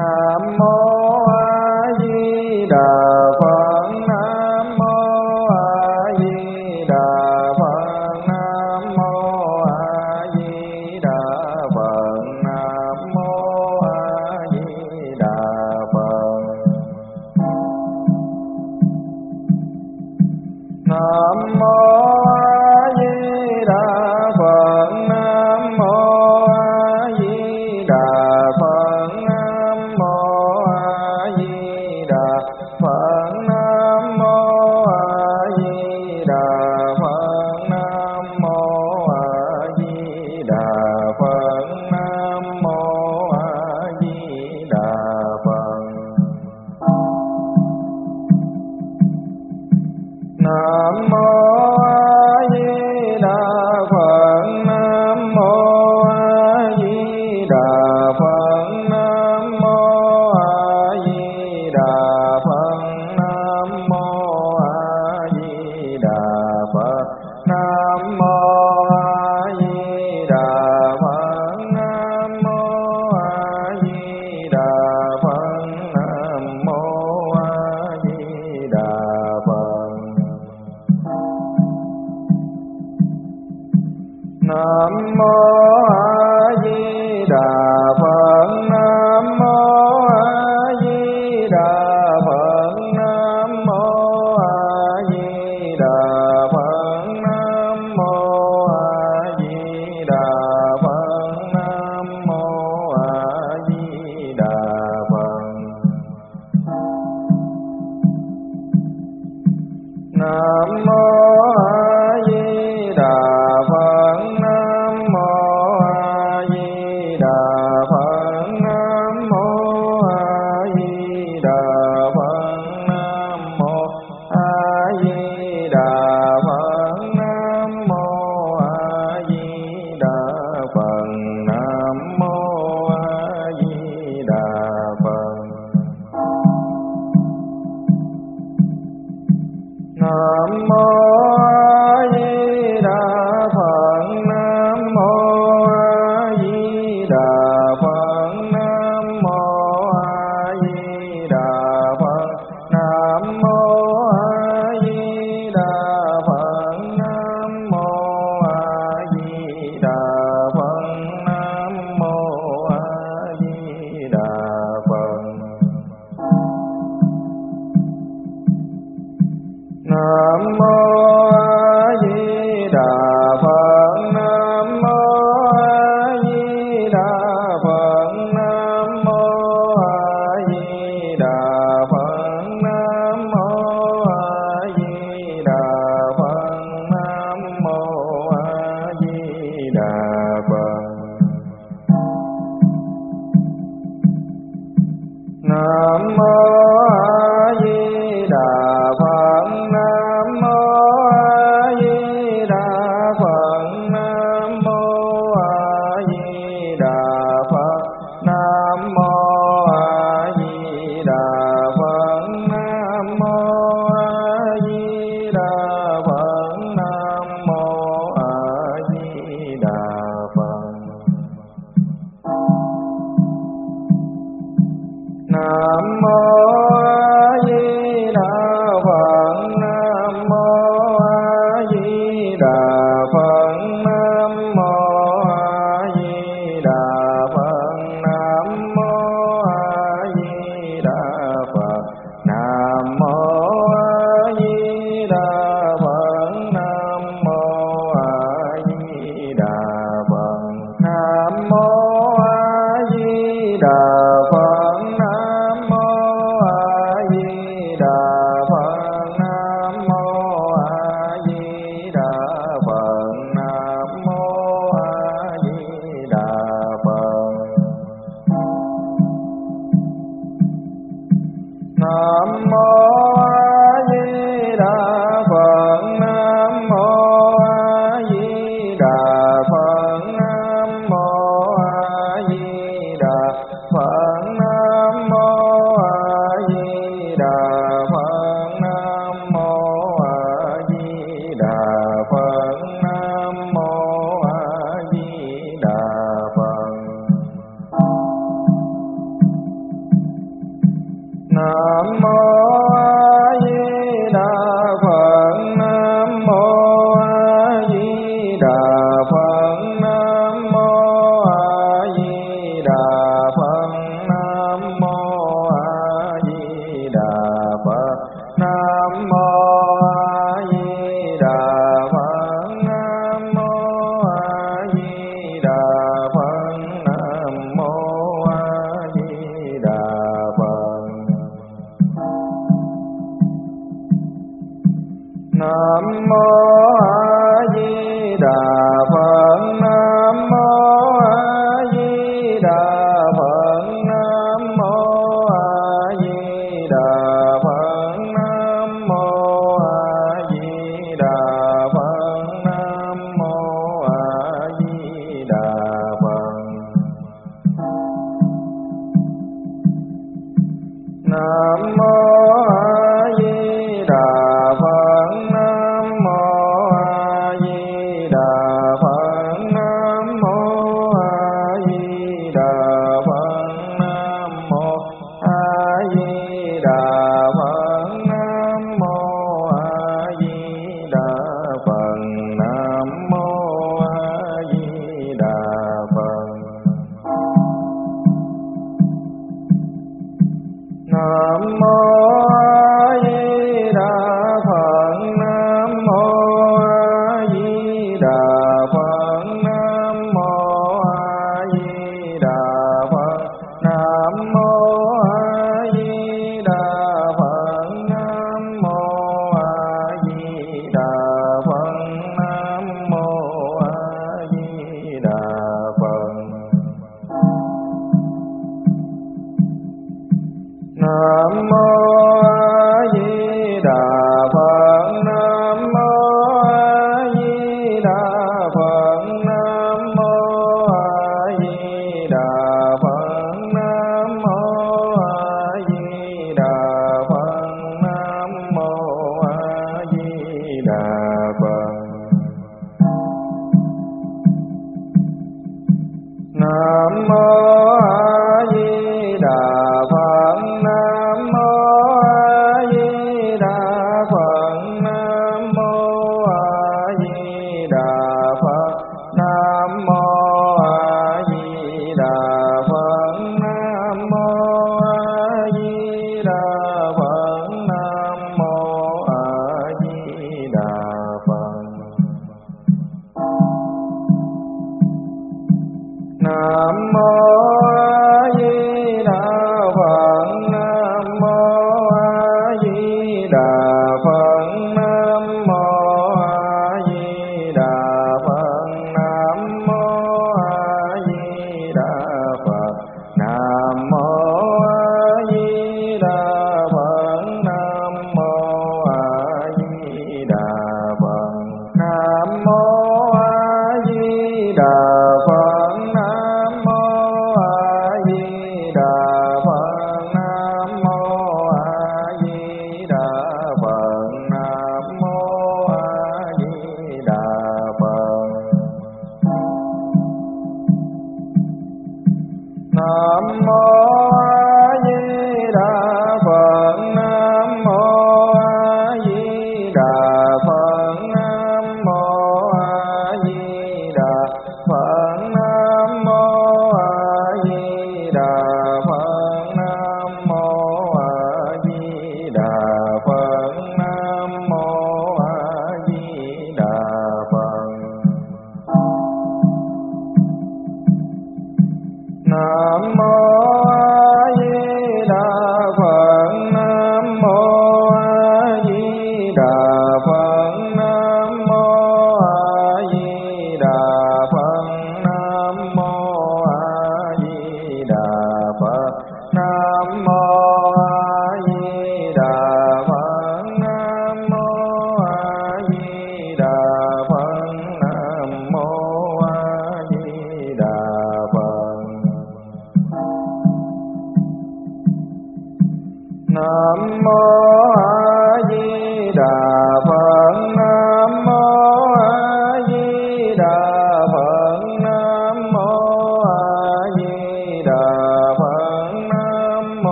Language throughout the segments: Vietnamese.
nam mô a di đà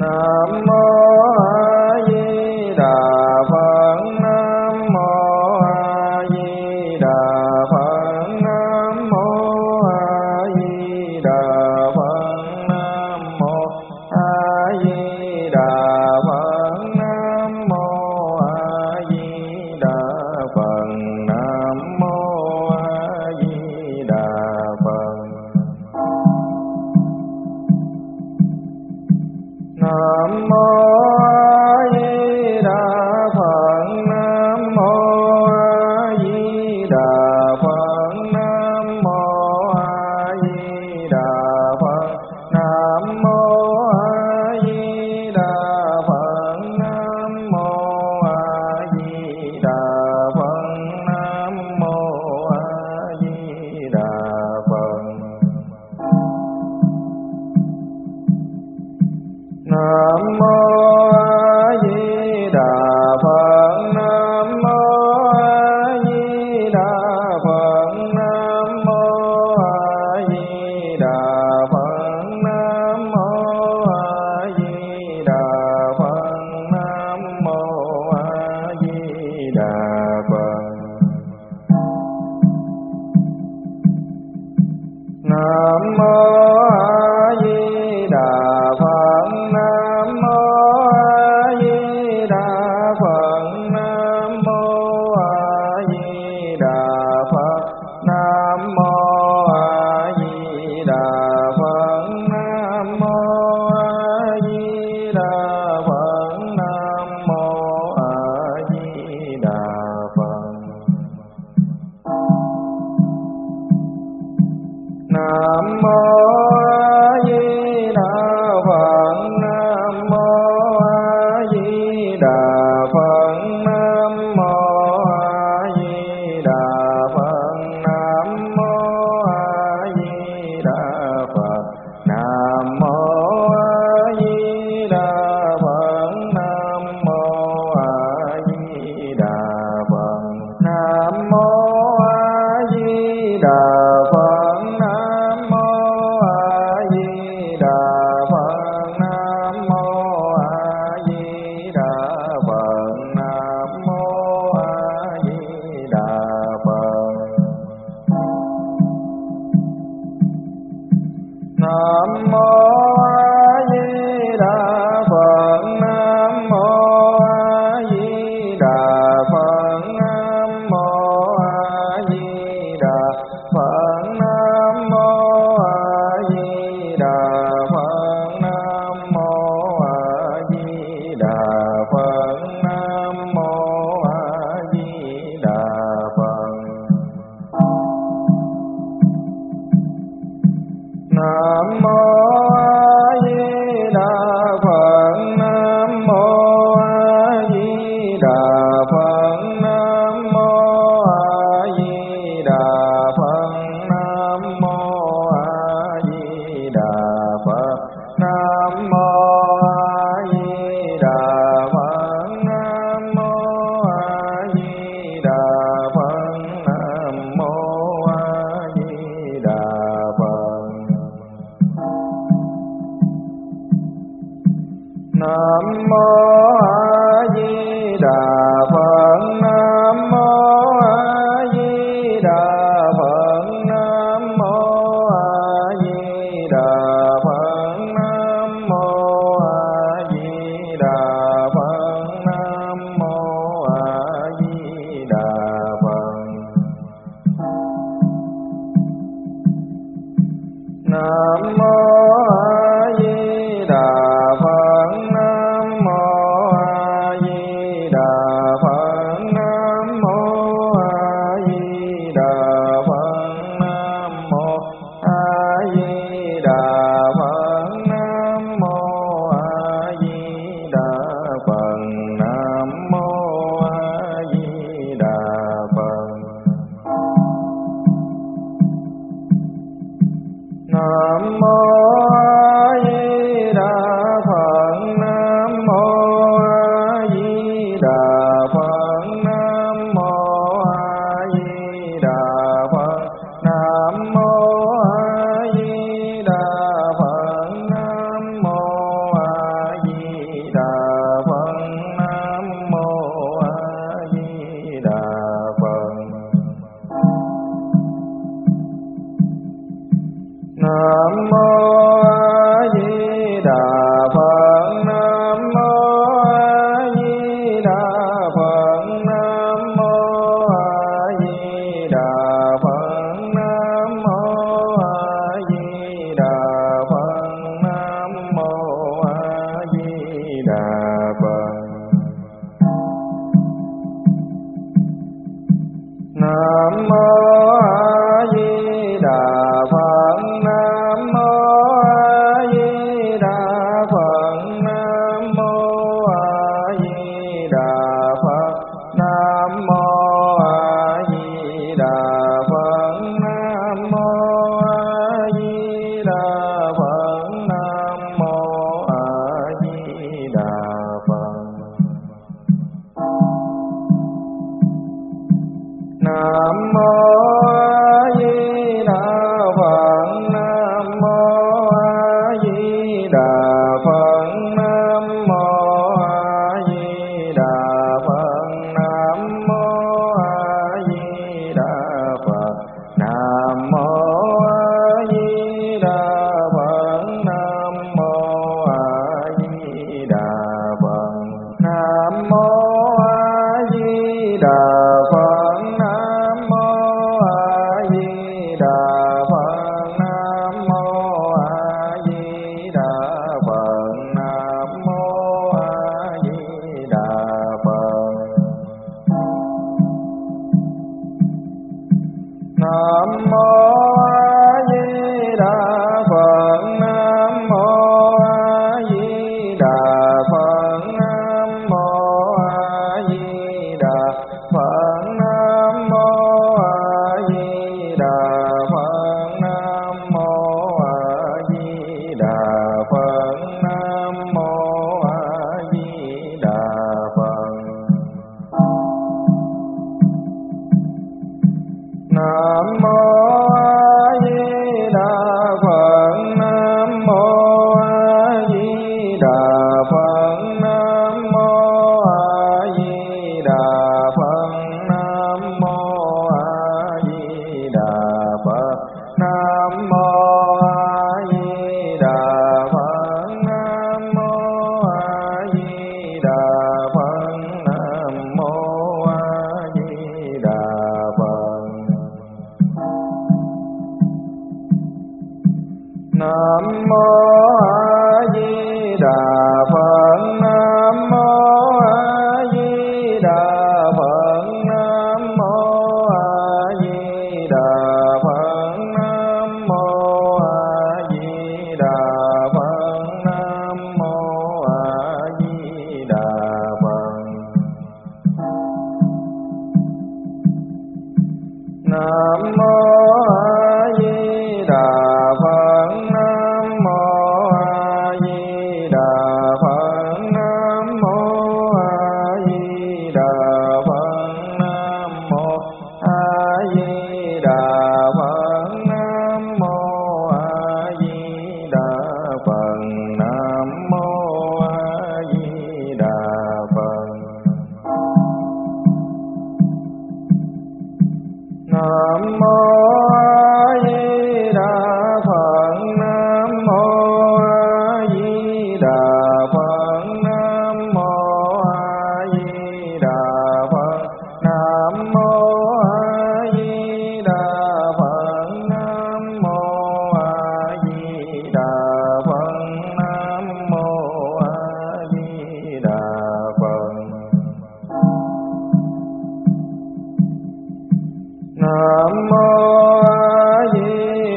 Nam mô mô A Di Đà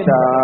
cha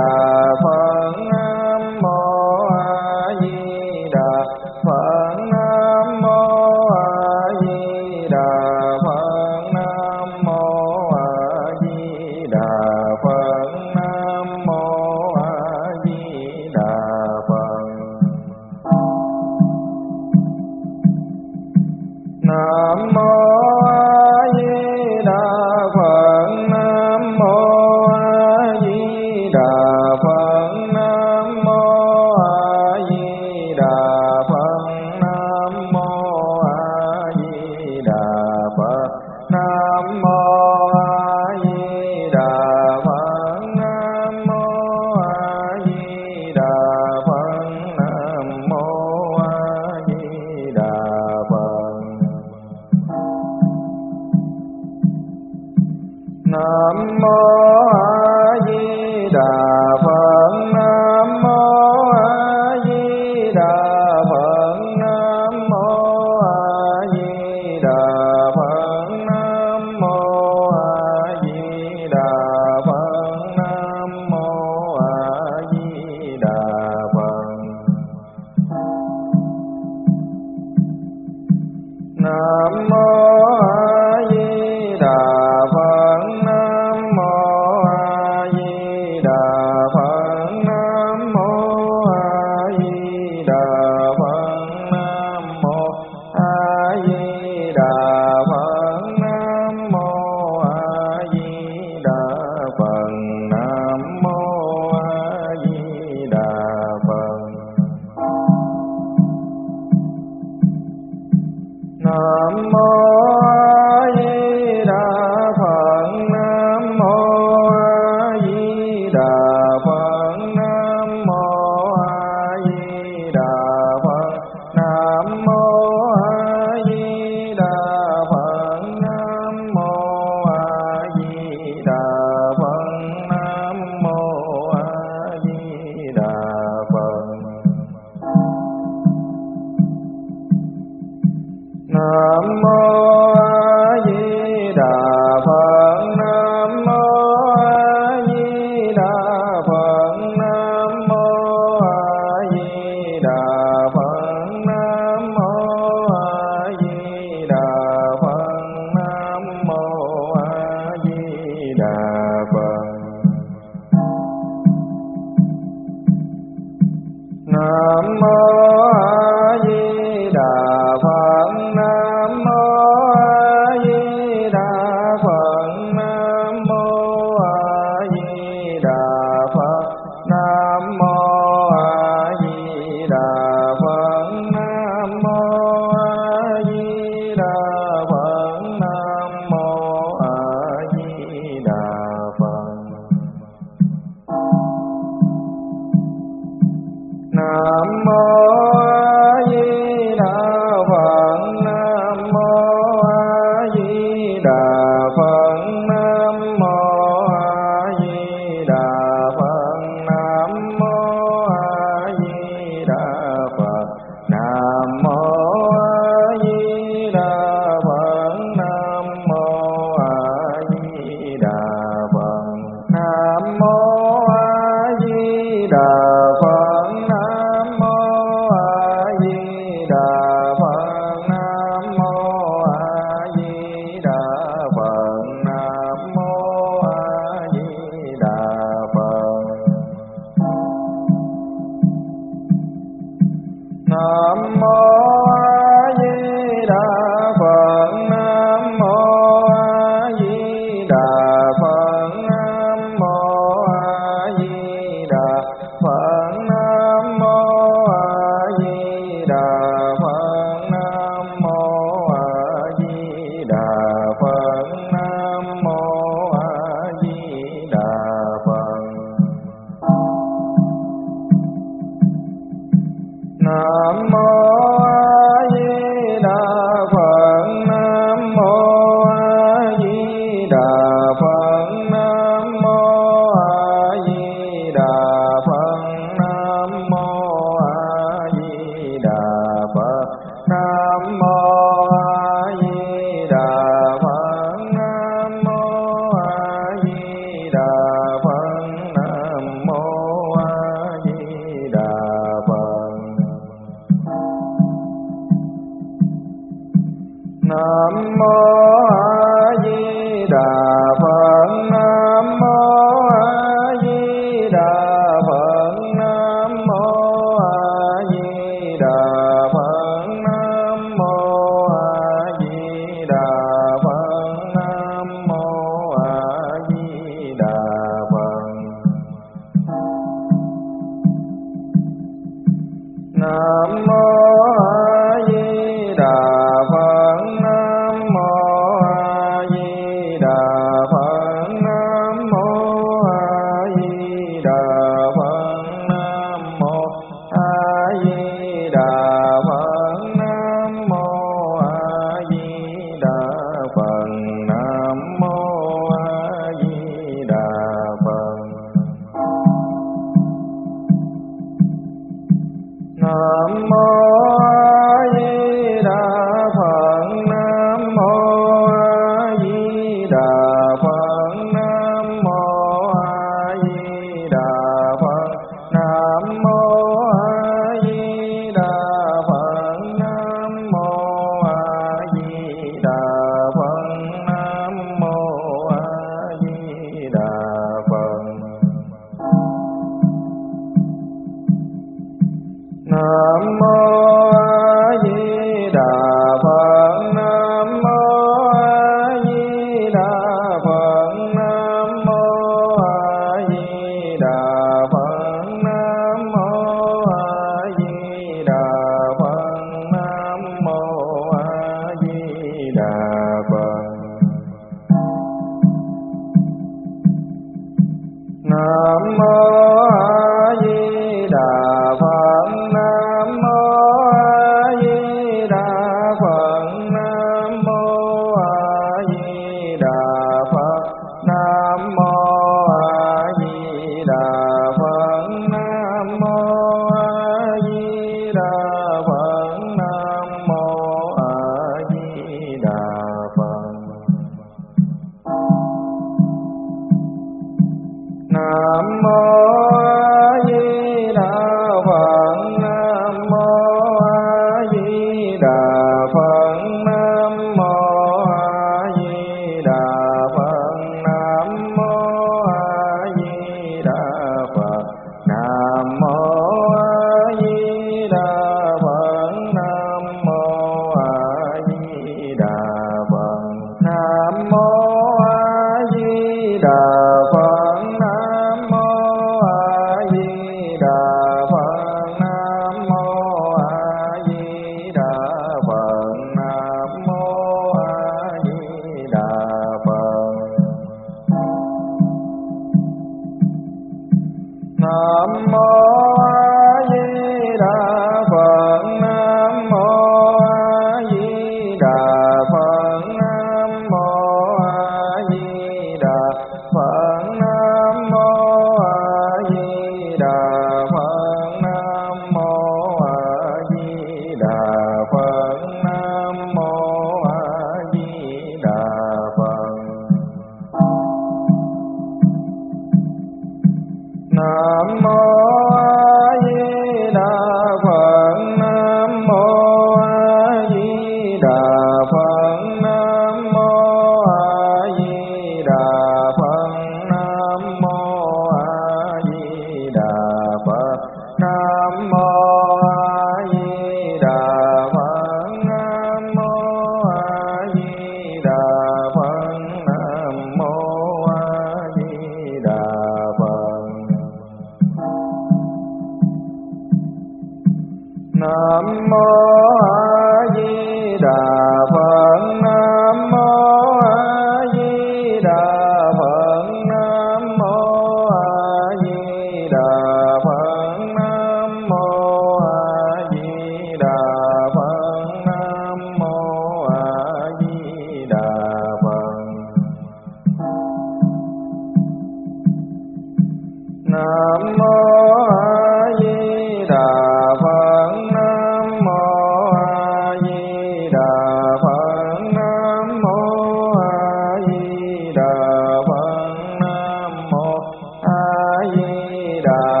đà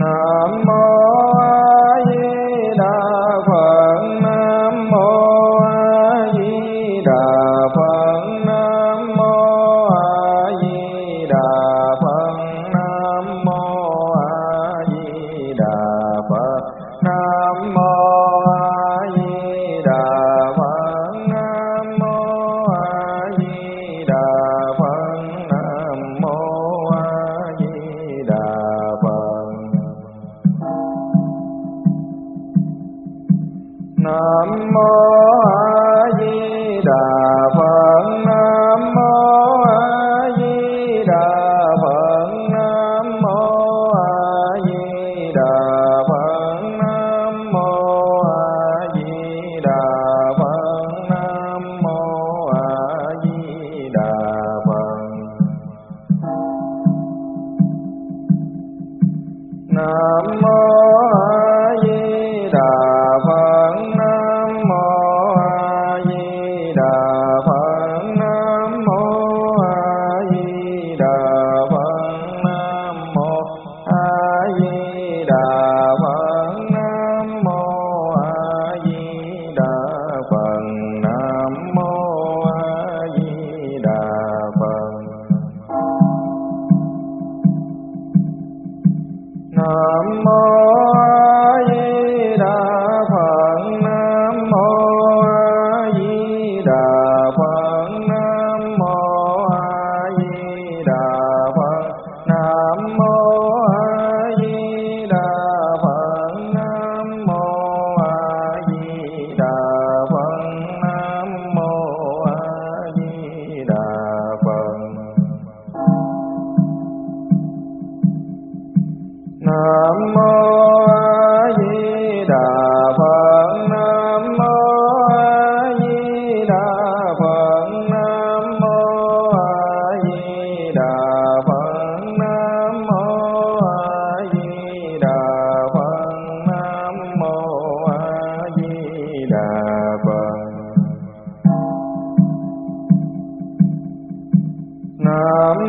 Nam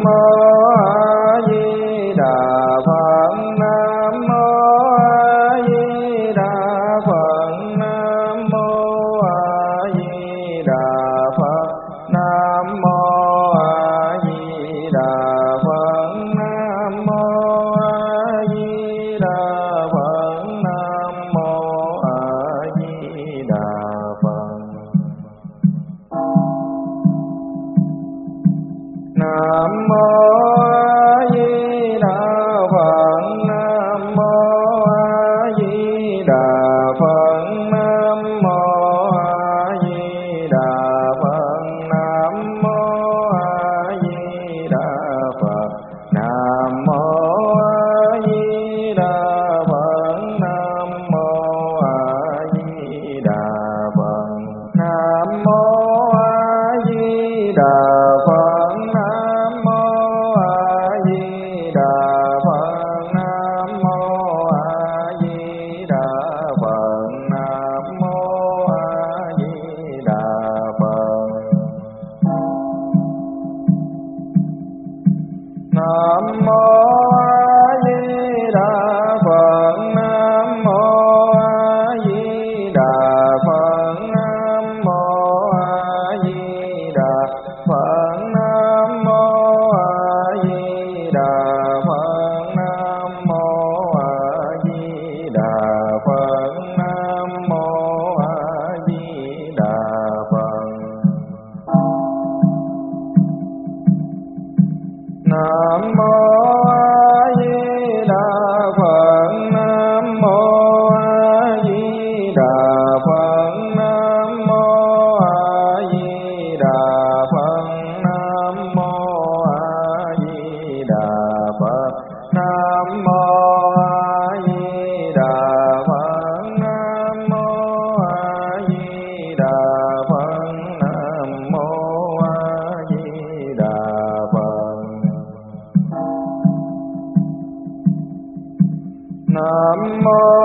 Brahma Brahma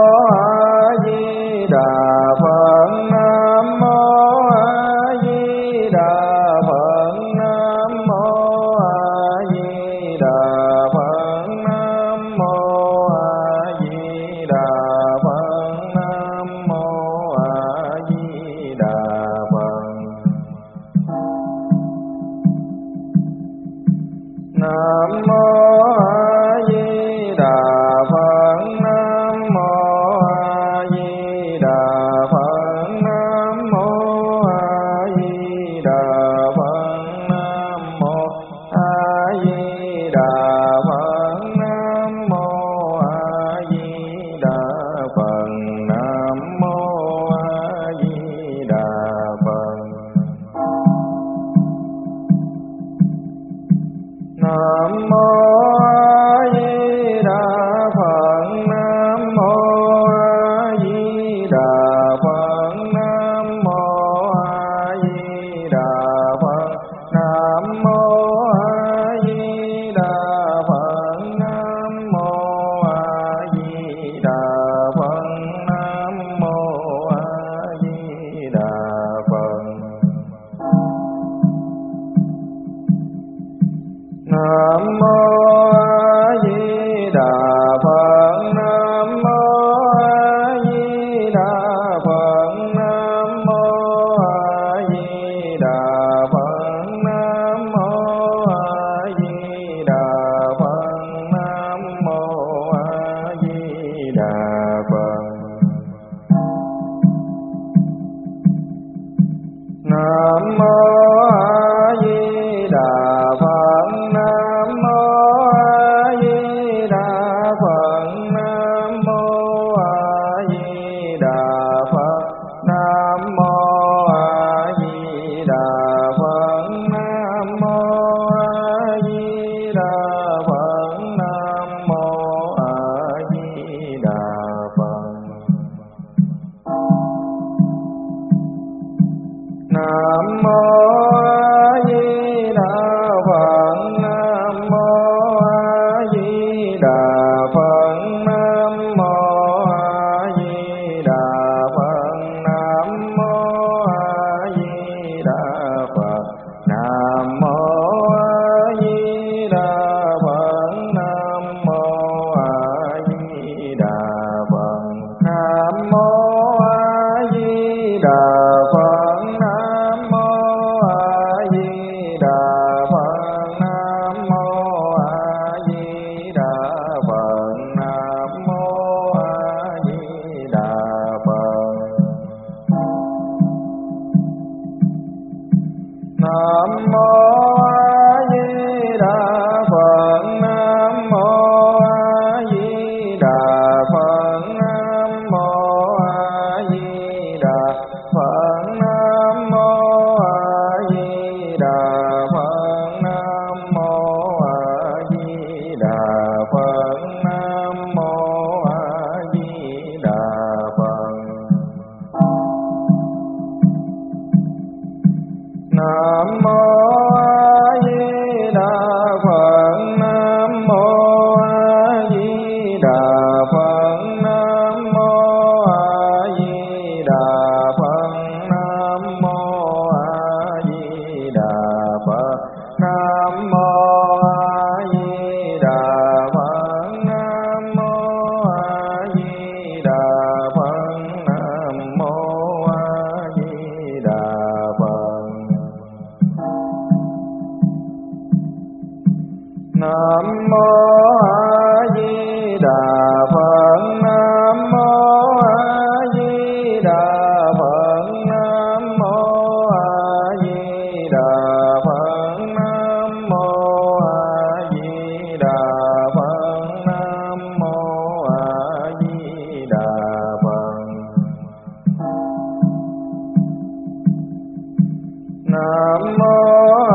Nam